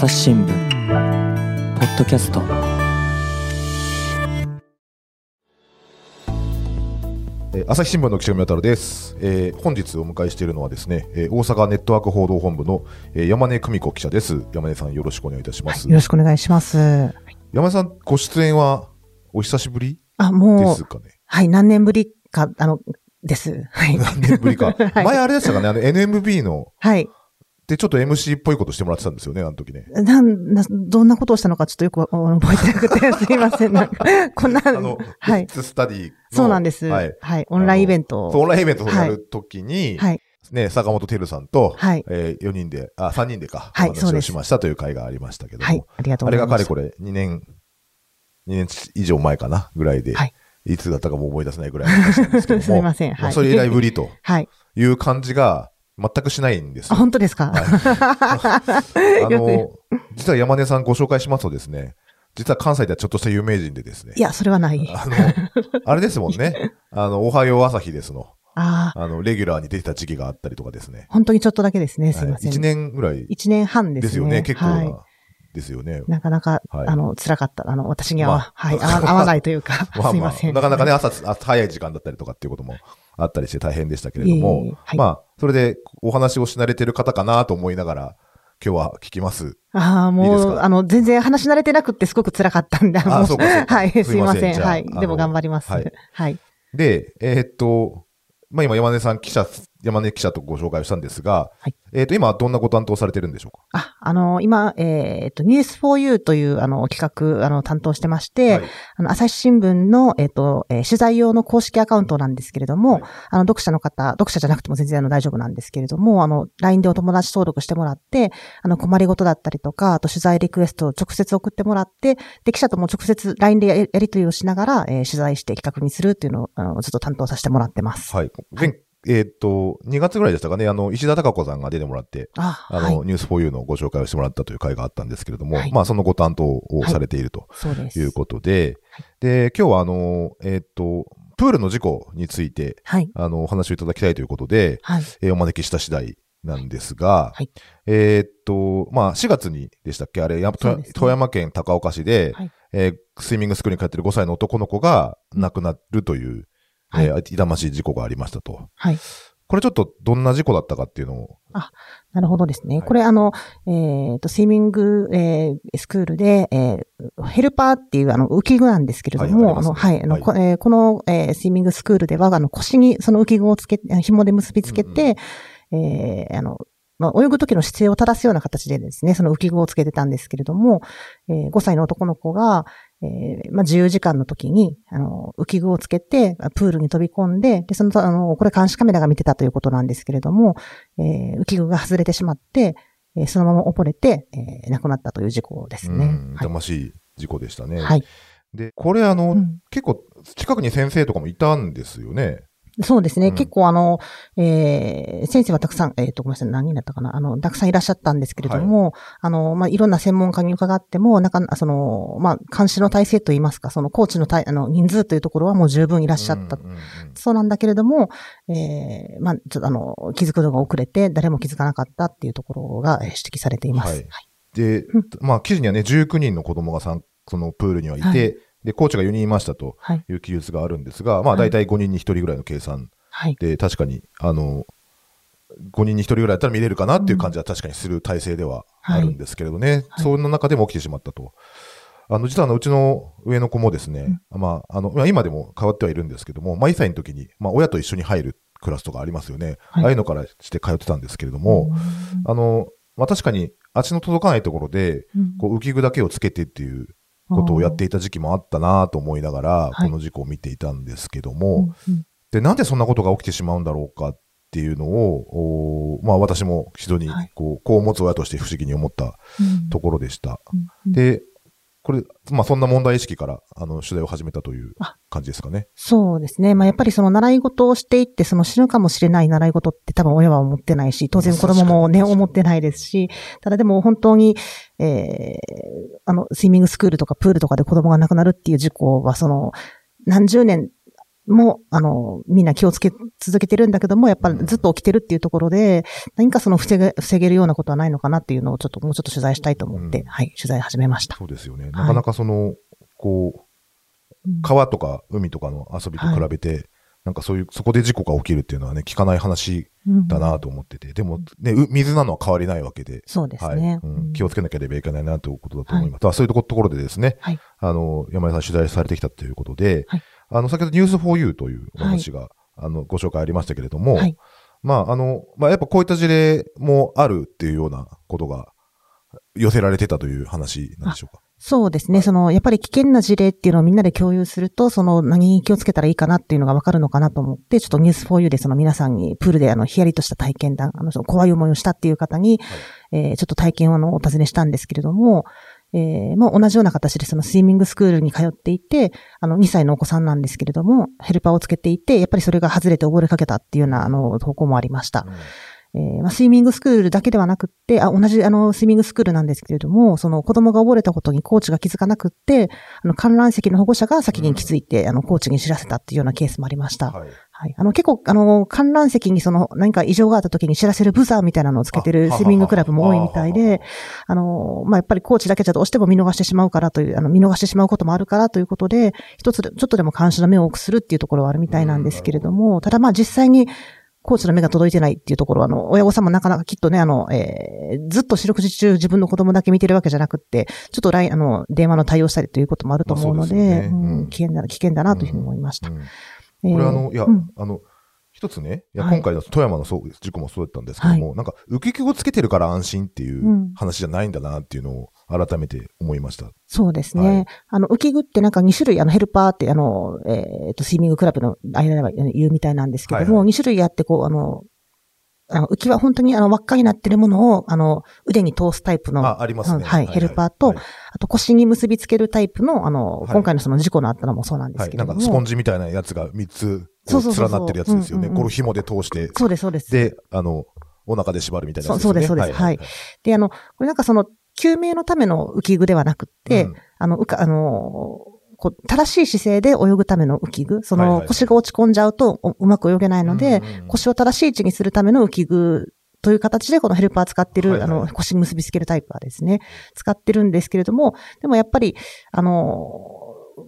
朝日新聞ポッドキャストえー朝日新聞の岸上太郎です、えー本日お迎えしているのはですね、えー大阪ネットワーク報道本部の、えー山根久美子記者です山根さんよろしくお願いいたします、よろしくお願いします。山根さんご出演はお久しぶりあ、でもうす、かね？はい、何年ぶりか、あの、です。はい。何年ぶりか、はい前あれでしたかね？あの NMB のはい。でちょっと MC っぽいことしてもらってたんですよねあの時ねなん、な、どんなことをしたのかちょっとよく覚えてなくて、すいません。なんか、こんな、あの、はい。スタディのそうなんです。ははいい。オンラインイベントを。そうオンラインイベントをやる時に、はい。ね、坂本照さんと、はいえ4人で、あ、3人でか、はいお話をしましたという会がありましたけども、はい。ありがとうあれございます。がかれこれ2年、2年以上前かなぐらいで、はいい、つだったかも思い出せないぐらいの話なんですけども、すいません。はい。まあそれ以来ぶりとはい。いう感じが全くしないんです。本当ですか、あよの、実は山根さんご紹介しますとですね、実は関西ではちょっとした有名人でですねい、や、それはない。あの、あれですもんね、あの、おはよう朝日ですの、ああ、あの、レギュラーに出てた時期があったりとかですね。本当にちょっとだけですね。すいません。1年ぐらい一年半でね。ですすよね、結構はいな、ですよね。なかなか、はいあの、辛かった。あの、私には、まあはい、合わ合わないというか、まあまあすいません。なかなかね、朝、朝早い時間だったりとかっていうこともあったりして大変でしたけれどもえ、はい。まあ、それでお話をし慣れてる方かなと思いながら、今日は聞きます。ああ、もう、か？あの、全然話し慣れてなくってすごく辛かったんで、あのそうかそうか。はい、すいません。はい。でも頑張ります。ははいい。で、えーっと、まあ今山根さん記者、山根記者とご紹介をしたんですが、はい。えーっと、今どんなご担当されてるんでしょうか？あ、あの、今、えっと、News4U という、あの、企画、あの、担当してまして、はい。あの、朝日新聞の、えっと、えー取材用の公式アカウントなんですけれども、はい。あの、読者の方、読者じゃなくても全然あの大丈夫なんですけれども、あの、LINE でお友達登録してもらって、あの、困りごとだったりとか、あと取材リクエストを直接送ってもらって、で、記者とも直接 LINE でやりやり取りをしながら、えー取材して企画にするっていうのを、あの、ずっと担当させてもらってます。はい。前えーっと、2月ぐらいでしたかね、あの、石田孝子さんが出てもらって、あ、あはいの、。ニュース 4U のご紹介をしてもらったという会があったんですけれども、はいまあ、そのご担当をされていると。いうことで、で、今日はあの、えーっと、プールの事故について、はい。あの、お話をいただきたいということで、はい。えーお招きした次第なんですが、はいえーっと、まあ、4月にでしたっけ？あれ、ね富山県高岡市で、はいえースイミングスクールに通っている5歳の男の子が亡くなるという、はいえー痛ましい事故がありましたと。はい。これちょっとどんな事故だったかっていうのを、なるほどですね。はいこれあの、えっ、と、スイミング、えースクールで、えーヘルパーっていうあの浮き具なんですけれども、はいあの、はい、あの、はいこえーこの、えースイミングスクールでは、あの、腰にその浮き具をつけて、紐で結びつけて、えーあの、まあ、泳ぐ時の姿勢を正すような形でですね、その浮き具をつけてたんですけれども、えー5歳の男の子が、えーまあ、自由時間の時に、あの、浮き具をつけて、プールに飛び込んで、で、その、あの、これ監視カメラが見てたということなんですけれども、えー浮き具が外れてしまって、えーそのまま溺れて、えー亡くなったという事故ですね。痛ましい事故でしたね。はい。で、これあの、うん結構近くに先生とかもいたんですよね。そうですね。うん。結構あの、えー先生はたくさん、えっ、と、ごめんなさい、何人だったかな。あの、たくさんいらっしゃったんですけれども、あの、まあ、いろんな専門家に伺っても、なんか、その、まあ、監視の体制といいますか、その、コーチの体、あの、人数というところはもう十分いらっしゃった。うんうんうんそうなんだけれども、えーまあ、ちょっとあの、気づくのが遅れて、誰も気づかなかったっていうところがえー指摘されています。はい。でうん、まあ、記事にはね、19人の子供がさんそのプールにはいて、はいで、コーチが4人いましたとはい。いう記述があるんですが、まあ、はい。大体5人に1人ぐらいの計算はい。で、確かに、あの、5人に1人ぐらいだったら見れるかなっていう感じは確かにする体制ではあるんですけれどね、はい。そんな中でも起きてしまったと。あの、実はあの、うちの上の子もですね、まあ、あの、まあ今でも変わってはいるんですけども、まあ、1歳の時に、まあ、親と一緒に入るクラスとかありますよね。はい。ああいうのからして通ってたんですけれども、あの、まあ、確かに足の届かないところで、うん。こう浮き具だけをつけてっていうことをやっていた時期もあったなと思いながら、はい。この事故を見ていたんですけどうんも、うん。で、なんでそんなことが起きてしまうんだろうかっていうのを、おまあ私も非常にはい。こう、子を持つ親として不思議に思ったうん。ところでした。うん。で、これ、まあそんな問題意識から、あの、取材を始めたというあ感じですかね。そうですね。まあ、やっぱりその習い事をしていって、その死ぬかもしれない習い事って多分親は思ってないし、当然子供もね、思ってないですし、ただでも本当に、えー、あの、スイミングスクールとかプールとかで子供が亡くなるっていう事故は、その、何十年も、あの、みんな気をつけ続けてるんだけども、やっぱりずっと起きてるっていうところで、何かその防げ、防げるようなことはないのかなっていうのをちょっともうちょっと取材したいと思って、うん。はい、取材始めました。そうですよね。なかなかその、こう、うん。川とか海とかの遊びと比べて、なんかそういう、そこで事故が起きるっていうのはね、聞かない話うんだなと思ってて、でもね、う水なのは変わりないわけで、そうですはい。ね。うん。気をつけなければいけないなということだと思います。はい。そういうところでですね、はい。あの、山根さん取材されてきたということで、はいあの、先ほどニュース for you というお話が、あの、ご紹介ありましたけれども、はいまあ、あの、まあ、やっぱこういった事例もあるっていうようなことが寄せられてたという話なんでしょうか？そうですね。その、やっぱり危険な事例っていうのをみんなで共有すると、その、何に気をつけたらいいかなっていうのがわかるのかなと思って、ちょっとニュース for you でその皆さんに、プールであの、ヒヤリとした体験談、あの、その怖い思いをしたっていう方に、えーちょっと体験をあの、お尋ねしたんですけれども、えーもう同じような形でそのスイミングスクールに通っていて、あの、2歳のお子さんなんですけれども、ヘルパーをつけていて、やっぱりそれが外れて溺れかけたっていうような、あの、投稿もありました。えーまあ、スイミングスクールだけではなくって、あ、同じあの、スイミングスクールなんですけれども、その子供が溺れたことにコーチが気づかなくって、あの、観覧席の保護者が先に気づいて、あの、コーチに知らせたっていうようなケースもありました。はい。はい。あの、結構、あの、観覧席にその、何か異常があった時に知らせるブザーみたいなのをつけてあるスイミングクラブも多いみたいで、あの、まあ、やっぱりコーチだけじゃどうしても見逃してしまうからという、あの、見逃してしまうこともあるからということで、一つで、ちょっとでも監視の目を多くするっていうところはあるみたいなんですけれども、ただまあ実際に、コーチの目が届いてないっていうところは、あの、親御さんもなかなかきっとね、あの、えーずっと四六時中自分の子供だけ見てるわけじゃなくって、ちょっとライン、あの、電話の対応したりということもあると思うので、まあそうですよね。ううん。ん、危険だ、危険だなというふうに思いました。これあの、いや、うん。あの、一つね、いや、はい。今回の富山のそう事故もそうだったんですけども、なんか、浮き具をつけてるから安心っていううん。話じゃないんだなっていうのを改めて思いました。そうですね。はいあの、浮き具ってなんか2種類、あの、ヘルパーって、あの、えっ、と、スイミングクラブの間では言うみたいなんですけども、はい2種類あって、こう、あの、あの浮きは本当にあの輪っかになってるものを、あの、腕に通すタイプの、ああ、ありますね。はいヘルパーとはいと腰に結びつけるタイプの、あの、はい今回のその事故のあったのもそうなんではい。すけども。なんか、スポンジみたいなやつが3つ、連なってるやつですよね。これを紐で通して、そうです、そうです。で、あの、お腹で縛るみたいなやつですよね。そうですそうですはいで、あの、これなんかその、救命のための浮き具ではなくって、うん。あの、うか、あの、こう、正しい姿勢で泳ぐための浮き具。その、腰が落ち込んじゃうとおうまく泳げないので、腰を正しい位置にするための浮き具という形でこのヘルパー使ってる、はいはい。あの、腰に結びつけるタイプはですね、使ってるんですけれども、でもやっぱり、あの、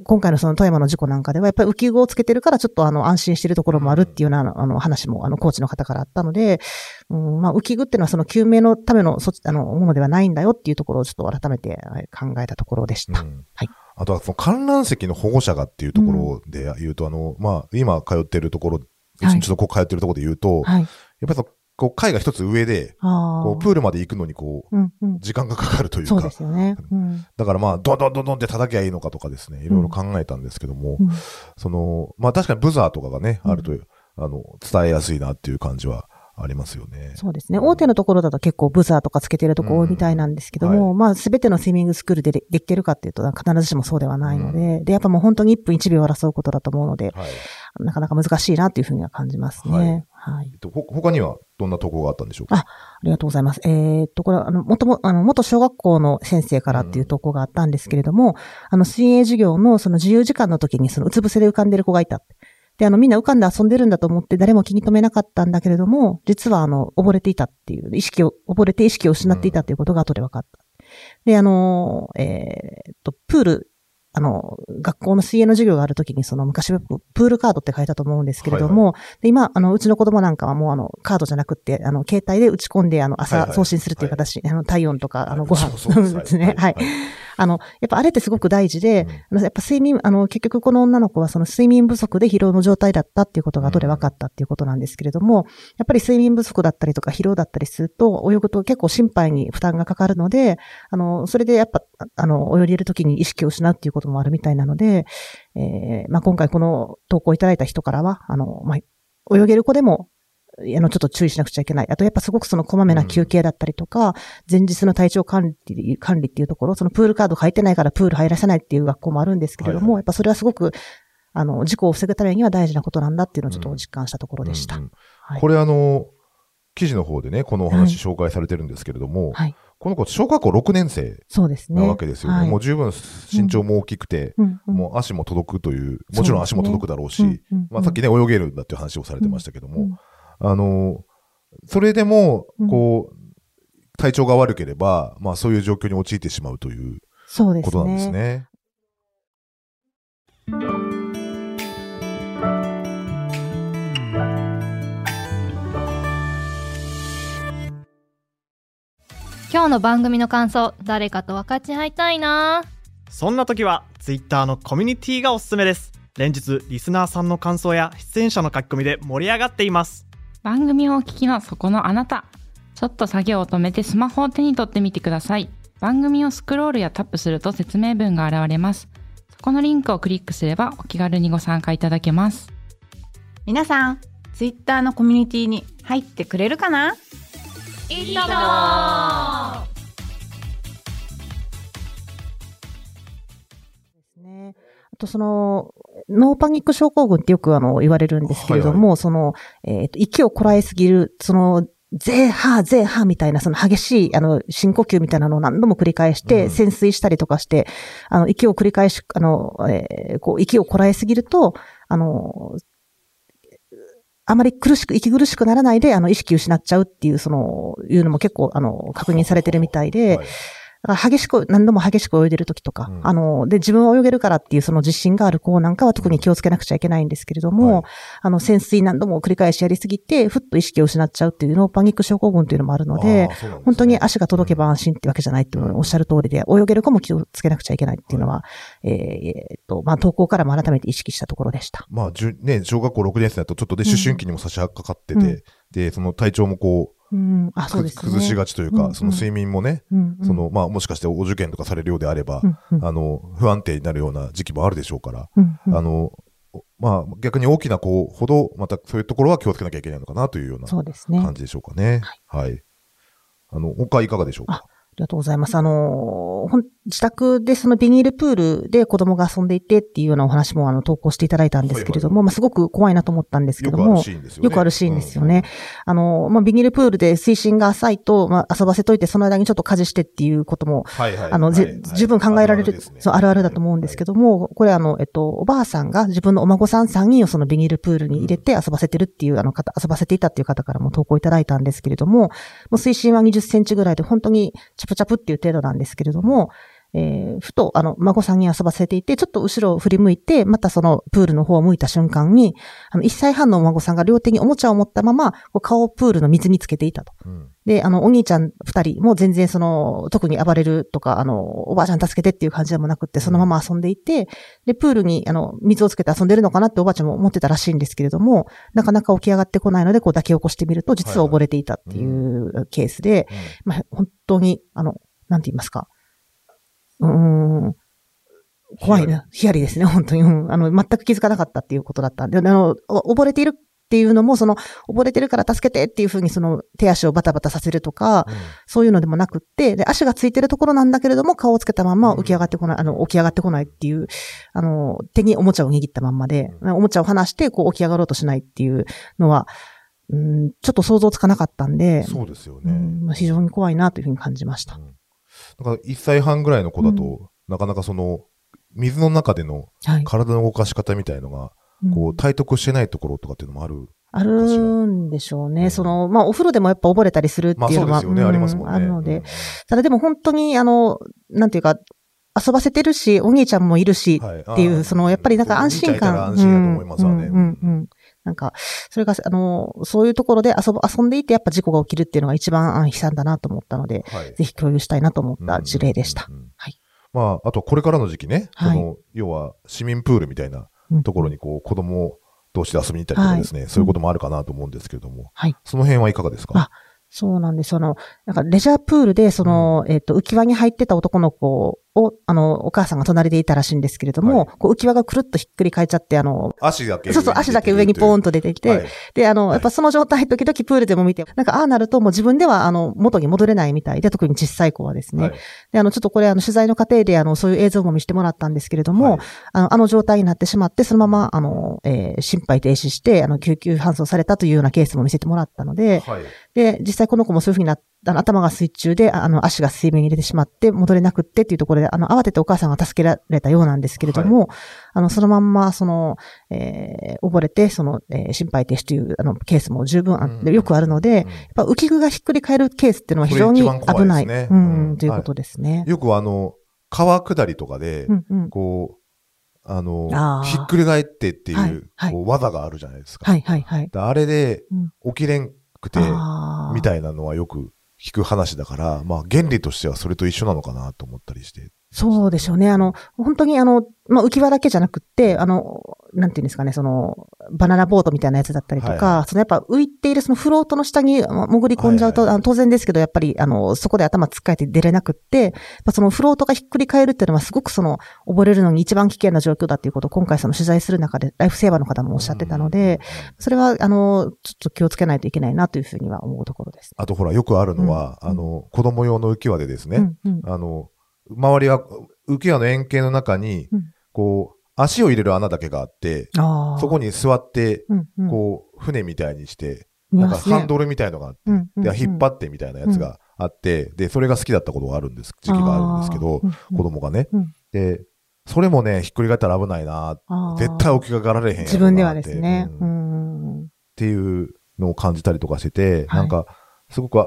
今回のその富山の事故なんかでは、やっぱり浮き具をつけてるからちょっとあの安心してるところもあるっていうような、あの話もあのコーチの方からあったので、うん、まあ浮き具っていうのはその救命のためのそあのものではないんだよっていうところをちょっと改めてはい考えたところでした。うんはいあとは、その観覧席の保護者がっていうところで言うと、あの、まあ、今通ってるところ、ちょっとこう通ってるところで言うと、はい。やっぱりそのこう階が一つ上で。こうプールまで行くのにこう、うんうん。時間がかかるというかそうで、すよね。うん。だからまあ、ドンドンドンドンって叩きゃいいのかとかですね、いろいろ考えたんですけども、うんその、まあ確かにブザーとかがね、うんあると、あの、伝えやすいなっていう感じはありますよね。そうですね。大手のところだと結構ブザーとかつけてるとこ多いみたいなんですけども、うんまあすべてのスイミングスクールででできてるかっていうと必ずしもそうではないので、で、やっぱもう本当に1分1秒を争うことだと思うので、はい。なかなか難しいなっていうふうには感じますね。はい。えっと、ほ他にはどんな投稿があったんでしょうか？あありがとうございます。えーっと、これは、あの、もとも、あの、元小学校の先生からっていう投稿があったんですけれども、あの、水泳授業のその自由時間の時にそのうつ伏せで浮かんでる子がいた。で、あの、みんな浮かんで遊んでるんだと思って誰も気に留めなかったんだけれども、実はあの、溺れていたっていう、意識を、溺れて意識を失っていたっていうことが後で分かった。で、あの、えーっと、プール、あの、学校の水泳の授業があるときに、その昔はプールカードって書いたと思うんですけれども、で今、あの、うちの子供なんかはもうあの、カードじゃなくって、あの、携帯で打ち込んで、あの、はいはい。朝送信するっていう形、あの、体温とか、あの、ご飯。そう ですね。はい。あの、やっぱあれってすごく大事で、あのやっぱ睡眠、あの、結局この女の子はその睡眠不足で疲労の状態だったっていうことが後で分かったっていうことなんですけれども、やっぱり睡眠不足だったりとか疲労だったりすると、泳ぐと結構心配に負担がかかるので、あの、それでやっぱ、あの、泳げるときに意識を失うっていうこともあるみたいなので、えーまあ、今回この投稿いただいた人からは、あの、まあ、泳げる子でも、あの、ちょっと注意しなくちゃいけない。あと、やっぱすごくそのこまめな休憩だったりとか、前日の体調管理、管理っていうところ、そのプールカード書いてないからプール入らせないっていう学校もあるんですけれども、はいはいやっぱそれはすごく、あの、事故を防ぐためには大事なことなんだっていうのをちょっと実感したところでした。うんうんはいこれあの、記事の方でね、このお話紹介されてるんですけれども、はい。この子、小学校6年生そうですね。なわけですよね。はいもう十分身長も大きくて、うんうんもう足も届くという、もちろん足も届くだろうし、うんうんうんまあ、さっきね、泳げるんだっていう話をされてましたけども、うんあの、それでもうん、こう、体調が悪ければ、まあそういう状況に陥ってしまうという。ことなんですね。今日の番組の感想誰かと分かち合いたいな。そんな時は Twitter のコミュニティがおすすめです。連日リスナーさんの感想や出演者の書き込みで盛り上がっています。番組をお聞きのそこのあなた。ちょっと作業を止めてスマホを手に取ってみてください。番組をスクロールやタップすると説明文が現れます。そこのリンクをクリックすればお気軽にご参加いただけます。皆さん、ツイッターのコミュニティに入ってくれるかな？いいともと、その、ノーパニック症候群ってよくあの、言われるんですけれども、その、えっ、と、息をこらえすぎる、その、ゼーハー、ゼーハーみたいな、その激しい、あの、深呼吸みたいなのを何度も繰り返して、うん。潜水したりとかして、あの、息を繰り返し、あの、えーこう、息をこらえすぎると、あの、あまり苦しく、息苦しくならないで、あの、意識失っちゃうっていう、その、いうのも結構、あの、確認されてるみたいで、はいだから激しく、何度も激しく泳いでる時とか、うん。あの、で、自分は泳げるからっていうその自信がある子なんかは特に気をつけなくちゃいけないんですけれども、はい。あの、潜水何度も繰り返しやりすぎて、ふっと意識を失っちゃうっていうノーパニック症候群っていうのもあるので、ですね。本当に足が届けば安心ってわけじゃないっていうのをおっしゃる通りで、泳げる子も気をつけなくちゃいけないっていうのは、えーえーっと、まあ、投稿からも改めて意識したところでした。まあ、ね、小学校6年生だとちょっとでうん。思春期にも差し掛かってて、うんで、その体調もこう、うん、あ、そうくですね。崩しがちというか、うんうんその睡眠もね、うんうんその、まあ、もしかしてお受験とかされるようであれば、うんうんあの、不安定になるような時期もあるでしょうから、うんうんあの、まあ、逆に大きな子ほど、またそういうところは気をつけなきゃいけないのかなというような。感じでしょうかね。はい。あの、他いかがでしょうか？ありがとうございます。あの、自宅でそのビニールプールで子供が遊んでいてっていうようなお話もあの投稿していただいたんですけれども、まあすごく怖いなと思ったんですけよくあるども、シーンですよね。よくあるシーンですよね。あの、まあビニールプールで水深が浅いと、まあ遊ばせといてその間にちょっと家事してっていうことも、うん。はいはい。あの、ぜはいはい十分考えられる、そう、あるあるだと思うんですけども、これあの、えっと、おばあさんが自分のお孫さん3人をそのビニールプールに入れて遊ばせてるっていう、あの方、遊ばせていたっていう方からも投稿いただいたんですけれども、もう水深は20センチぐらいで本当にチャプチャプっていう程度なんですけれども、えーふと、あの、孫さんに遊ばせていて、ちょっと後ろを振り向いて、またそのプールの方を向いた瞬間に、あの、1歳半のお孫さんが両手におもちゃを持ったまま、こう顔をプールの水につけていたと。うんで、あの、お兄ちゃん二人も全然その、特に暴れるとか、あの、おばあちゃん助けてっていう感じでもなくって、そのまま遊んでいて、で、プールに、あの、水をつけて遊んでるのかなっておばあちゃんも思ってたらしいんですけれども、なかなか起き上がってこないので、こう抱き起こしてみると、実は溺れていたっていうケースで、まあ、本当に、あの、なんて言いますか。うーん。怖いな。ヒヤリですね、本当に。うんあの、全く気づかなかったっていうことだったんで、あの、お溺れているっていうのも、その、溺れてるから助けてっていうふうに、その、手足をバタバタさせるとか、そういうのでもなくって、で、足がついてるところなんだけれども、顔をつけたまんま浮き上がってこない、あの、起き上がってこないっていう、あの、手におもちゃを握ったまんまで、おもちゃを離して、こう起き上がろうとしないっていうのは、うん、ちょっと想像つかなかったんで、そうですよね。うんまあ非常に怖いなというふうに感じました。だから1歳半ぐらいの子だと、なかなかその、水の中でのはい。体の動かし方みたいのが、こう、体得してないところとかっていうのもある。あるんでしょうね。うんその、まあ、お風呂でもやっぱ溺れたりするってまあいうのは、そうですよね、うんありますもんね。あるので、うんただでも本当に、あの、なんていうか、遊ばせてるし、お兄ちゃんもいるし、はいっていう、その、やっぱりなんか安心感。安心だと思いますわね。うん、うん、うん。なんか、それが、あの、そういうところで遊ぶ、遊んでいてやっぱ事故が起きるっていうのが一番あ悲惨だなと思ったので、はい。ぜひ共有したいなと思った事例でした。はい。まあ、あとこれからの時期ね、はい。その、要は市民プールみたいなうんところにこう、子供同士で遊びに行ったりとかですね、そういうこともあるかなと思うんですけれども、はい。その辺はいかがですか？あそうなんです。その、なんかレジャープールで、その、えっ、と、浮き輪に入ってた男の子を、あの、お母さんが隣でいたらしいんですけれども、はいこう浮き輪がくるっとひっくり返っちゃって、あの、足だけそうそう、足だけ上にポーンと出てきて、はいで、あの、はいやっぱその状態、時々プールでも見て、なんか、ああなるともう自分では、あの、元に戻れないみたいで、特に小さい子はですね。はいで、あの、ちょっとこれ、あの、取材の過程で、あの、そういう映像も見せてもらったんですけれども、はいあの、あの状態になってしまって、そのまま、あの、えー心肺停止して、あの、救急搬送されたというようなケースも見せてもらったので、はい。で、実際この子もそういうふうになっあの頭が水中で、あの、足が水面に入れてしまって、戻れなくってっていうところで、あの、慌ててお母さんが助けられたようなんですけれども、あの、そのまんま、その、えー溺れて、その、えー心肺停止という、あの、ケースも十分あって、うんよくあるので、やっぱ浮き具がひっくり返るケースっていうのは非常に危ない。ですねううんん、ということですね。よくあの、川下りとかで、うんうん。こう、あのあーひっくり返ってっていう、はいはいこう技があるじゃないですか。はいはいはい。であれでうん、起きれんくて、みたいなのはよく聞く話だから、まあ原理としてはそれと一緒なのかなと思ったりして。そうでしょうね。あの、本当にあの、まあ、浮き輪だけじゃなくって、あの、なんていうんですかね、その、バナナボートみたいなやつだったりとか、はいはそのやっぱ浮いているそのフロートの下にま潜り込んじゃうと、はいはいはい。あの当然ですけど、やっぱり、あの、そこで頭つっかえて出れなくって、そのフロートがひっくり返るっていうのはすごくその、溺れるのに一番危険な状況だっていうことを今回その取材する中で、ライフセーバーの方もおっしゃってたので、それは、あの、ちょっと気をつけないといけないなというふうには思うところです。あとほら、よくあるのは、うん。あの、子供用の浮き輪でですね、うんうん。あの、周りは浮き輪の円形の中に、うん。こう、足を入れる穴だけがあって、そこに座って、こう、船みたいにして、なんかハンドルみたいのがあって、で、引っ張ってみたいなやつがあって、で、それが好きだったことがあるんです、時期があるんですけど、子供がね。うん。で、それもね、ひっくり返ったら危ないな、絶対起き上がられへん自分ではですね。っていうのを感じたりとかしてて、はい。なんか、すごく、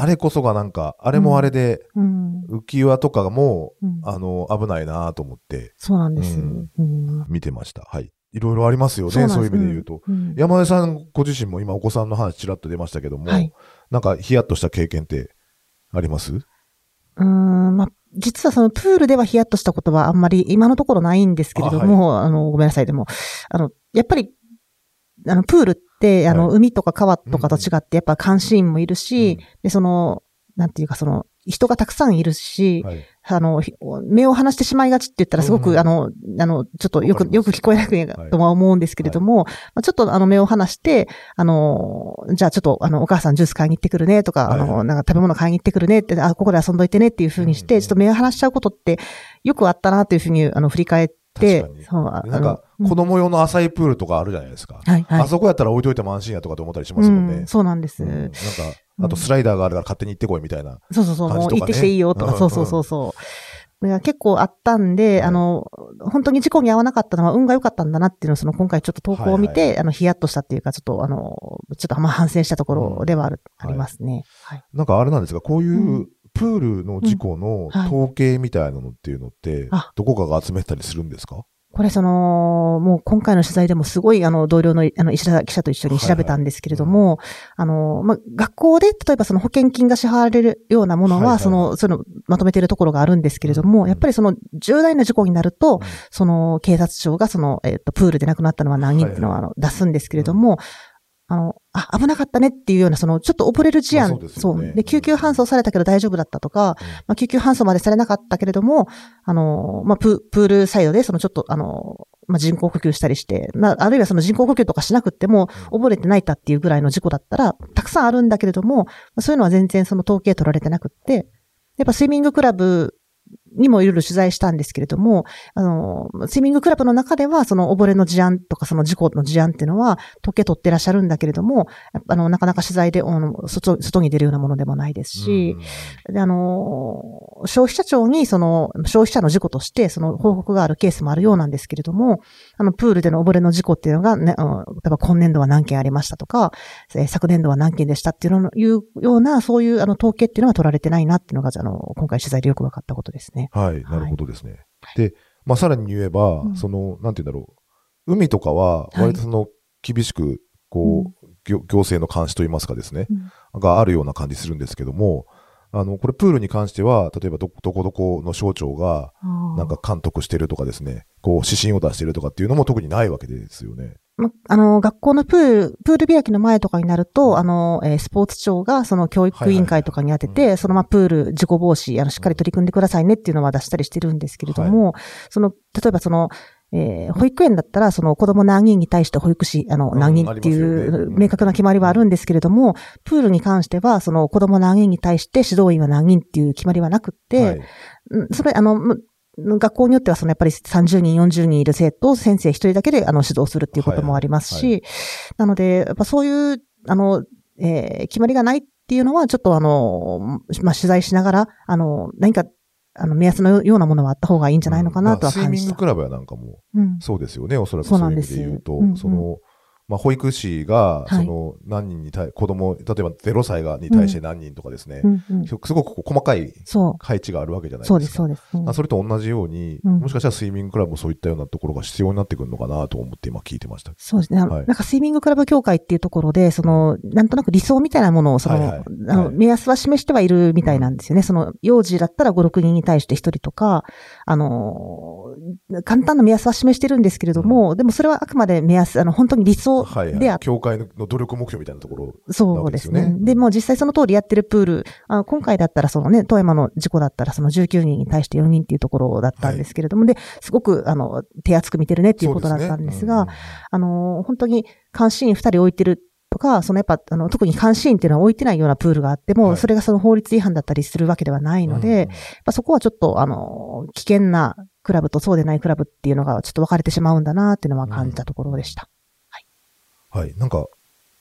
あれこそがなんか、あれもあれで、うん。浮き輪とかがもあの、危ないなと思ってそうなんです。見てました。はい。いろいろありますよね、そういう意味で言うと。。うん。山根さんご自身も今お子さんの話ちらっと出ましたけども、はい。なんかヒヤッとした経験ってあります？うーん、まあ、実はそのプールではヒヤッとしたことはあんまり今のところないんですけれども、あ,、の、ごめんなさい、でも、あの、やっぱり、あの、プールって、あの、はい海とか川とかと違って、やっぱ監視員もいるし、うん。で、その、なんていうか、その、人がたくさんいるし、はい。あの、ひ目を離してしまいがちって言ったらすごく、うんあの、あの、ちょっとよく、よく聞こえなくとは思うんですけれども、まあ、ちょっとあの目を離して、あの、じゃあちょっとあの、お母さんジュース買いに行ってくるねとか、はい。あの、なんか食べ物買いに行ってくるねって、あ、ここで遊んどいてねっていうふうにして、うんちょっと目を離しちゃうことってよくあったなというふうに、あの、振り返ってそう、あの子供用の浅いプールとかあるじゃないですか。はい、はい。あそこやったら置いといても安心やとかと思ったりしますもんね。うん、そうなんです。うん。なんか、あとスライダーがあるから勝手に行ってこいみたいな。そうそうそう、もう行ってきていいよとか、うん。そうそうそうそう。結構あったんで、はい。あの、本当に事故に遭わなかったのは運が良かったんだなっていうのを、その今回ちょっと投稿を見て、はいはい。あの、ヒヤッとしたっていうか、ちょっとあの、ちょっとまあ反省したところではある、うんありますね。はい。なんかあれなんですが、こういううん。プールの事故のうん。はい。統計みたいなのっていうのってあ、どこかが集めてたりするんですか？これその、もう今回の取材でもすごいあの同僚のあの石田記者と一緒に調べたんですけれども、あの、まあ、学校で例えばその保険金が支払われるようなものは、はいはいはい。その、その、まとめているところがあるんですけれども、うん。やっぱりその重大な事故になると、うん。その警察庁がその、えっ、と、プールで亡くなったのは何人っていうのは、はいあの、出すんですけれども、あの、あ、危なかったねっていうような、その、ちょっと溺れる事案、まあそうですよね。で、救急搬送されたけど大丈夫だったとか、まあ、救急搬送までされなかったけれども、あの、まあ、ププールサイドで、そのちょっと、あの、まあ、人工呼吸したりして、まあ、あるいはその人工呼吸とかしなくっても、溺れて泣いたっていうぐらいの事故だったら、たくさんあるんだけれども、まあそういうのは全然その統計取られてなくって、やっぱスイミングクラブにもいろいろ取材したんですけれども、あの、スイミングクラブの中では、その溺れの事案とかその事故の事案っていうのは、統計取ってらっしゃるんだけれども、あの、なかなか取材で、あの、外、外に出るようなものでもないですし、で、あの、消費者庁に、その、消費者の事故として、その報告があるケースもあるようなんですけれども、あの、プールでの溺れの事故っていうのがね、あの例えば今年度は何件ありましたとか、えー昨年度は何件でしたっていうの、いうような、そういう、あの、統計っていうのは取られてないなっていうのが、あの、今回取材でよく分かったことですね。はい、なるほどですね。で、まあ、さらに言えば、うん。その、なんて言うんだろう。海とかは、割とその、厳しく、こう、行行政の監視といいますかですね、があるような感じするんですけども、あの、これプールに関しては、例えばど、どこどこの省庁が、なんか監督してるとかですね、こう、指針を出してるとかっていうのも特にないわけですよね。ま、あの、学校のプール、プール開きの前とかになると、あの、えースポーツ庁がその教育委員会とかに当てて、はいはいはい。そのま、プール事故防止、あの、しっかり取り組んでくださいねっていうのは出したりしてるんですけれども、その、例えばその、えー保育園だったら、その子供何人に対して保育士、あの、うん何人っていうね明確な決まりはあるんですけれども、プールに関しては、その子供何人に対して指導員は何人っていう決まりはなくって、それ、あの、む学校によっては、そのやっぱり30人、40人いる生徒を先生一人だけで、あの、指導するっていうこともありますし、はい。はなので、やっぱそういう、あの、えー決まりがないっっていうのは、ちょっとあの、まあ、取材しながら、あの、何か、あの、目安のようなものはあった方がいいんじゃないのかなとはまあスイ感じた。ミングクラブやなんかも、うん。そうですよね、おそらくそそうういう意味で言うと、うんうんその、まあ、保育士が、はいその、何人に対、子供、例えば0歳がに対して何人とかですね、うんうん。すごく細かい。配置があるわけじゃないですか。そうです、そうです。うんあそれと同じように、うんもしかしたらスイミングクラブもそういったようなところが必要になってくるのかなと思って今聞いてました。そうですね。はいなんかスイミングクラブ協会っていうところで、その、なんとなく理想みたいなものを、その、はいはいあの、はい目安は示してはいるみたいなんですよね。その、幼児だったら5、6人に対して1人とか、あのー、簡単な目安は示してるんですけれども、でもそれはあくまで目安、あの、本当に理想はい、はい。であっ協会の努力目標みたいなところ。そうですね。でもう実際その通りやってるプール、あ今回だったらそのね、富山の事故だったらその19人に対して4人っていうところだったんですけれども、で、すごくあの、手厚く見てるねっていうことだったんですが、そうあの、本当に監視員2人置いてるとか、そのやっぱ、あの、特に監視員っていうのは置いてないようなプールがあっても、はいそれがその法律違反だったりするわけではないので、やっぱそこはちょっと、あの、危険なクラブとそうでないクラブっていうのがちょっと分かれてしまうんだなっていうのは感じたところでした。うんはい。なんか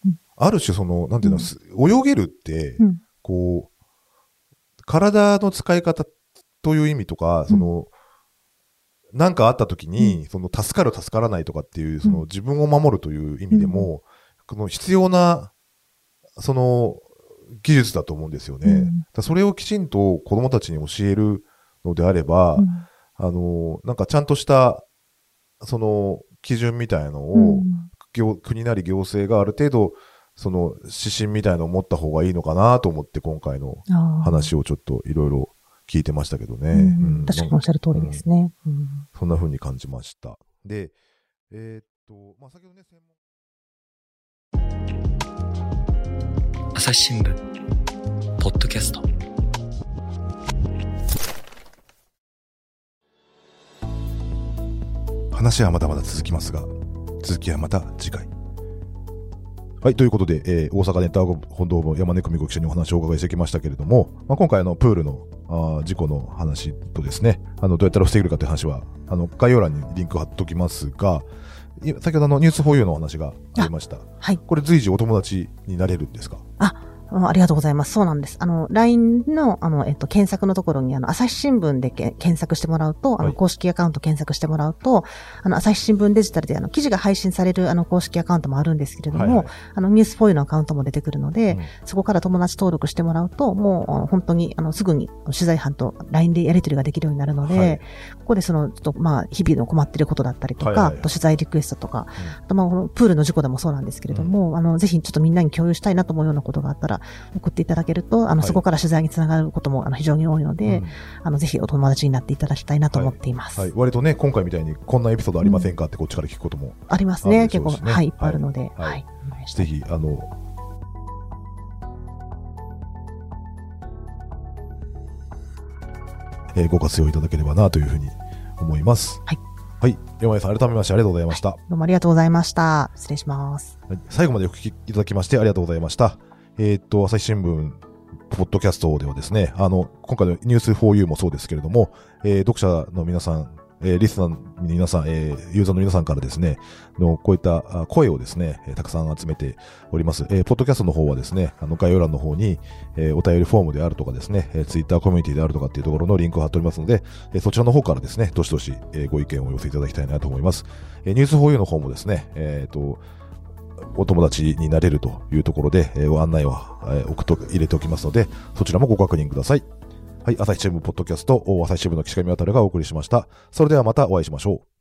うん、ある種その、なんていうの、す泳げるって、うん。こう、体の使い方という意味とか、その、なんかあった時に、その、助かる助からないとかっていう、その、自分を守るという意味でも、この必要な、その、技術だと思うんですよね。うん。だそれをきちんと子供たちに教えるのであれば、うん。あの、なんかちゃんとした、その、基準みたいのを、国なり行政がある程度、その指針みたいのを持った方がいいのかなと思って今回の話をちょっといろいろ聞いてましたけどね。うん。うん。確かにおっしゃる通りですね。うん。そんな風に感じました。で、えーっと、まあ、先ほどね、専門。朝日新聞。ポッドキャスト。話はまだまだ続きますが、続きはまた次回。はい、ということで、えー大阪ネットワーク本堂の山根久美子記者にお話をお伺いしてきましたけれども、まあ、今回あのプールのあー事故の話とですね、あのどうやったら防げるかという話は、あの概要欄にリンク貼っておきますが、い先ほどあのニュースフォーユーのお話がありました。はい。これ随時お友達になれるんですか？あありがとうございます。そうなんです。あの、LINE の、あの、えっと、検索のところに、あの、朝日新聞でけ検索してもらうと、あの、はい。公式アカウント検索してもらうと、あの、朝日新聞デジタルで、あの、記事が配信される、あの、公式アカウントもあるんですけれども、はいはい。あの、ニュースフォーユーのアカウントも出てくるので、うん。そこから友達登録してもらうと、もう、本当に、あの、すぐに取材班と LINE でやり取りができるようになるので、はい。ここでその、ちょっと、まあ、日々の困ってることだったりとか、はいはい取材リクエストとか、あと、まあ、このプールの事故でもそうなんですけれども、あの、ぜひちょっとみんなに共有したいなと思うようなことがあったら、送っていただけると、あの、はいそこから取材につながることも、あの、非常に多いので、うんあの、ぜひお友達になっていただきたいなと思っています。はい、割とね、今回みたいにこんなエピソードありませんかってこっちから聞くことも、ありますね。結構、はい、いっぱいあるので、はいぜひ、あの、えーご活用いただければなというふうに思います。はい。はい。山根さん、改めましてありがとうございました。どうもありがとうございました。失礼します。はい最後までお聞きいただきましてありがとうございました。えーっと、朝日新聞、ポッドキャストではですね、あの、今回のニュース 4U もそうですけれども、えー読者の皆さん、えーリスナーの皆さん、えーユーザーの皆さんからですね、の、こういった声をですね、たくさん集めております。えーポッドキャストの方はですね、あの、概要欄の方に、えーお便りフォームであるとかですね、えー、ツイッターコミュニティであるとかっていうところのリンクを貼っておりますので、えーそちらの方からですね、どしどし、えーご意見を寄せいただきたいなと思います。えーニュース 4U の方もですね、えっ、と、お友達になれるというところで、えー案内は、えー送っと入れておきますので、そちらもご確認ください。はい、朝日新聞ポッドキャスト、朝日新聞の岸上渡がお送りしました。それではまたお会いしましょう。